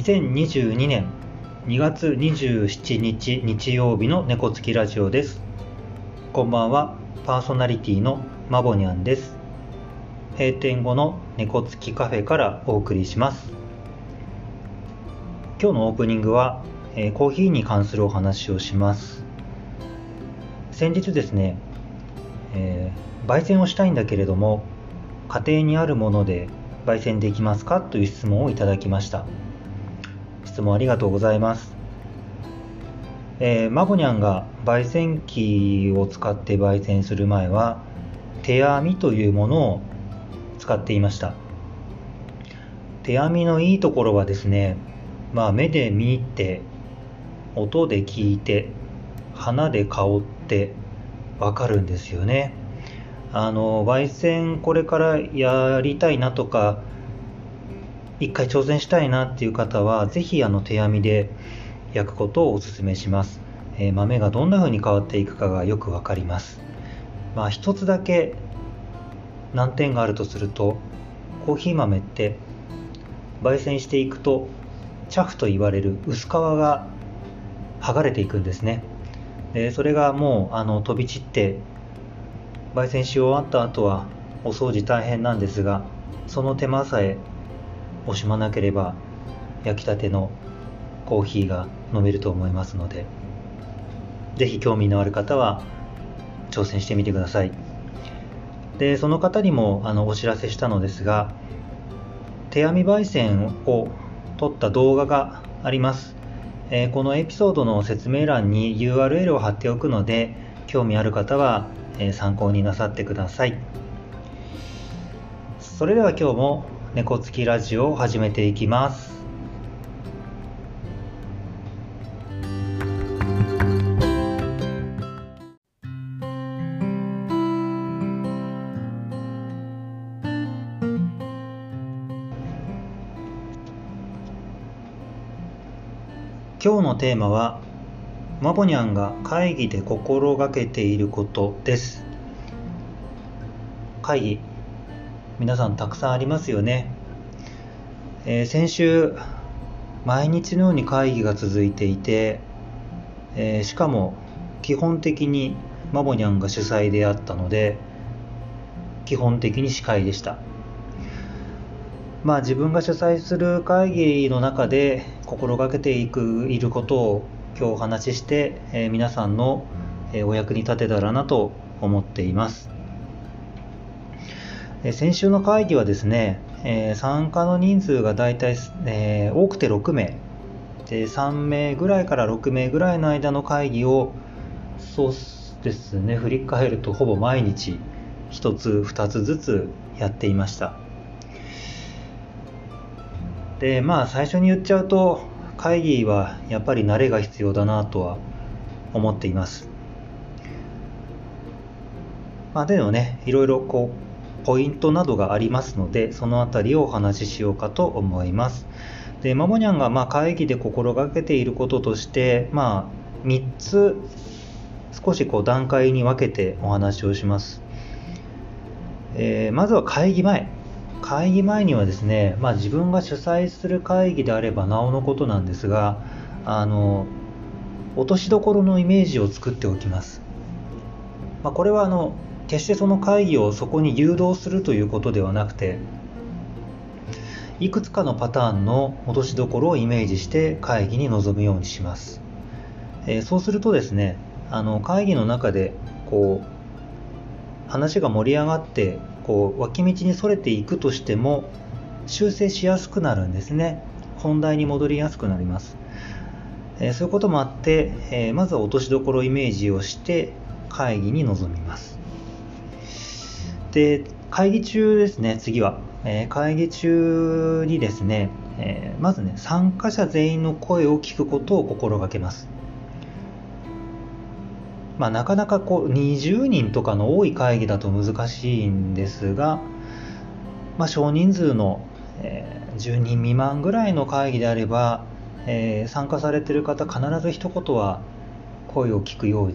2022年2月27日日曜日の猫つきラジオです。こんばんは。パーソナリティのマボニャンです。閉店後の猫つきカフェからお送りします。今日のオープニングは、えーコーヒーに関するお話をします。先日ですね、えー焙煎をしたいんだけれども家庭にあるもので焙煎できますか？という質問をいただきました。質問ありがとうございます、えーマボニャンが焙煎機を使って焙煎する前は手編みというものを使っていました。手編みのいいところはですねまあ目で見て音で聞いて鼻で香ってわかるんですよね。あの焙煎これからやりたいなとか一回挑戦したいなっていう方はぜひあの手編みで焼くことをお勧めします、えー豆がどんな風に変わっていくかがよくわかります。まあ一つだけ難点があるとするとコーヒー豆って焙煎していくとチャフと言われる薄皮が剥がれていくんですね。でそれがもうあの飛び散って焙煎し終わった後はお掃除大変なんですがその手間さえ惜しまなければ焼きたてのコーヒーが飲めると思いますのでぜひ興味のある方は挑戦してみてください。でその方にもあのお知らせしたのですが手編み焙煎を撮った動画があります、えこのエピソードの説明欄に URL を貼っておくので興味ある方は、え参考になさってください。それでは今日も猫つきラジオを始めていきます。今日のテーマはマボニャンが会議で心がけていることです。会議皆さんたくさんありますよね、えー先週毎日のように会議が続いていて、えーしかも基本的にマボニャンが主催であったので基本的に司会でしたまあ自分が主催する会議の中で心がけていくいることを今日お話しして、えー皆さんの、お役に立てたらなと思っています。え先週の会議はですね、え参加の人数がだいたい、え多くて6名で3名ぐらいから6名ぐらいの間の会議をそうですね振り返るとほぼ毎日1つ2つずつやっていました。でまあ最初に言っちゃうと会議はやっぱり慣れが必要だなとは思っていますまあでもねいろいろこうポイントなどがありますのでそのあたりをお話ししようかと思います。でマモニャンがま会議で心がけていることとしてまあ3つ少しこう段階に分けてお話をします、えーまずは会議前。会議前にはですね、まあ、自分が主催する会議であればなおのことなんですがあの落としどころのイメージを作っておきます、まあ、これはあの決してその会議をそこに誘導するということではなくていくつかのパターンの落としどころをイメージして会議に臨むようにします、えーそうするとですねあの会議の中でこう話が盛り上がってこう脇道にそれていくとしても修正しやすくなるんですね。本題に戻りやすくなります、えそういうこともあって、えまずは落としどころイメージをして会議に臨みます。で会議中ですね次は、えー会議中にですね、えーまずね参加者全員の声を聞くことを心がけます。まあ、なかなかこう20人とかの多い会議だと難しいんですが、まあ、少人数の、えー10人未満ぐらいの会議であれば、えー参加されてる方必ず一言は声を聞くように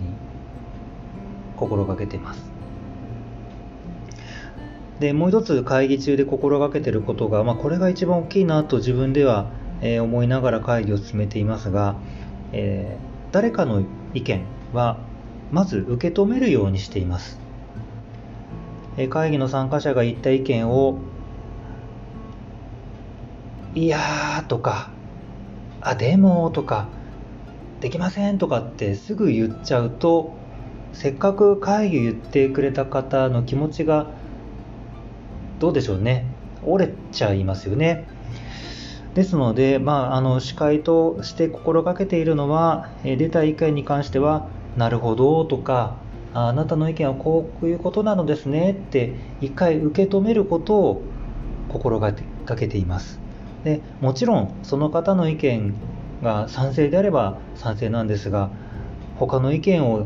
心がけてます。でもう一つ会議中で心がけてることが、まあ、これが一番大きいなと自分ではえー、思いながら会議を進めていますが、えー、誰かの意見はまず受け止めるようにしています、えー、会議の参加者が言った意見をいやーとかあでもとかできませんとかってすぐ言っちゃうとせっかく会議言ってくれた方の気持ちがどうでしょうね。折れちゃいますよね。ですので、まあ、あの司会として心がけているのは、え出た意見に関してはなるほどとかあなたの意見はこういうことなのですねって一回受け止めることを心がけています。でもちろんその方の意見が賛成であれば賛成なんですが他の意見を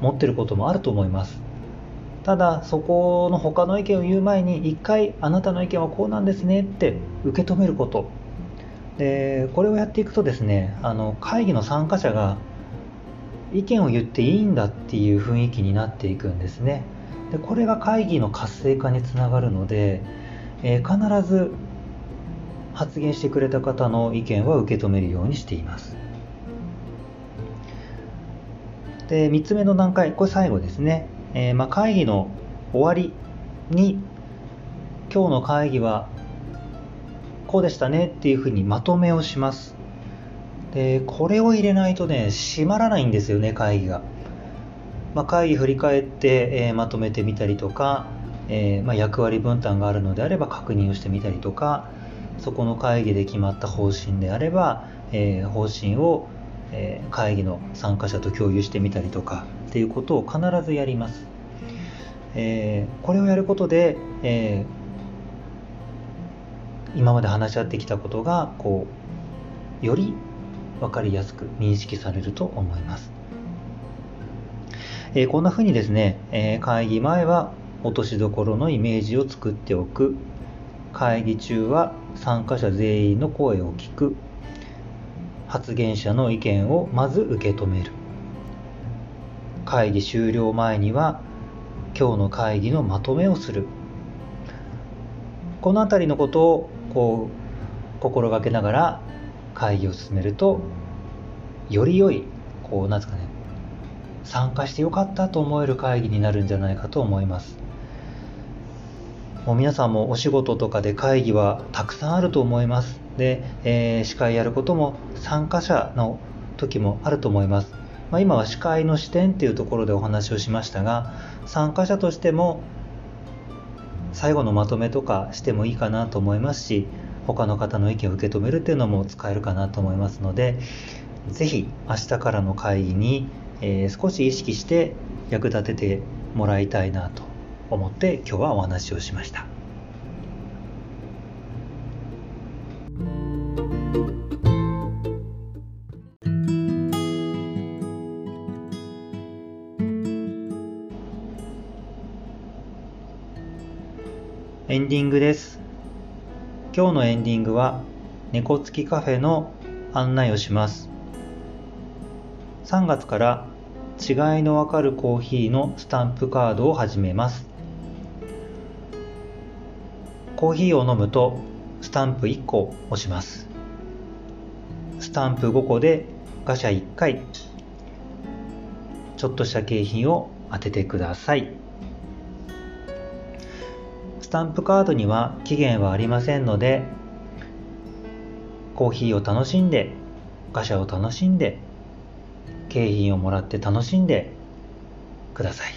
持ってることもあると思います。ただそこの他の意見を言う前に一回あなたの意見はこうなんですねって受け止めること。でこれをやっていくとですねあの会議の参加者が意見を言っていいんだっていう雰囲気になっていくんですね。でこれが会議の活性化につながるので、えー、必ず発言してくれた方の意見は受け止めるようにしています。で3つ目の段階これ最後ですね、えー、まあ、会議の終わりに今日の会議はこうでしたねっていうふうにまとめをします。でこれを入れないとね閉まらないんですよね会議が、まあ、会議振り返って、えー、まとめてみたりとか、えー、まあ、役割分担があるのであれば確認をしてみたりとかそこの会議で決まった方針であれば、え、方針を、え会議の参加者と共有してみたりとか。っていうことを必ずやります、えこれをやることで、え今まで話し合ってきたことがこうより分かりやすく認識されると思います。えー、こんな風にですね、え、会議前は落としどころのイメージを作っておく。会議中は参加者全員の声を聞く。発言者の意見をまず受け止める。会議終了前には今日の会議のまとめをする。この辺りのことをこう心がけながら会議を進めるとより良いこうなんですかね参加してよかったと思える会議になるんじゃないかと思います。もう皆さんもお仕事とかで会議はたくさんあると思います。で、えー、司会やることも参加者の時もあると思います、まあ、今は司会の視点っていうところでお話をしましたが参加者としても最後のまとめとかしてもいいかなと思いますし他の方の意見を受け止めるっていうのも使えるかなと思いますので是非明日からの会議に、えー、少し意識して役立ててもらいたいなと思って今日はお話をしました。エンディングです。今日のエンディングは猫付きカフェの案内をします。3月から違いのわかるコーヒーのスタンプカードを始めます。コーヒーを飲むとスタンプ1個押します。スタンプ5個でガシャ1回。ちょっとした景品を当ててください。タンプカードには期限はありませんのでコーヒーを楽しんでガシャを楽しんで景品をもらって楽しんでください。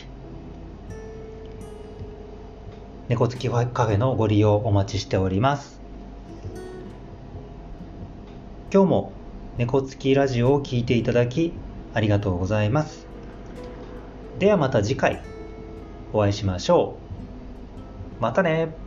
猫付きカフェのご利用お待ちしております。今日も猫付きラジオを聴いていただきありがとうございます。ではまた次回お会いしましょう。またね。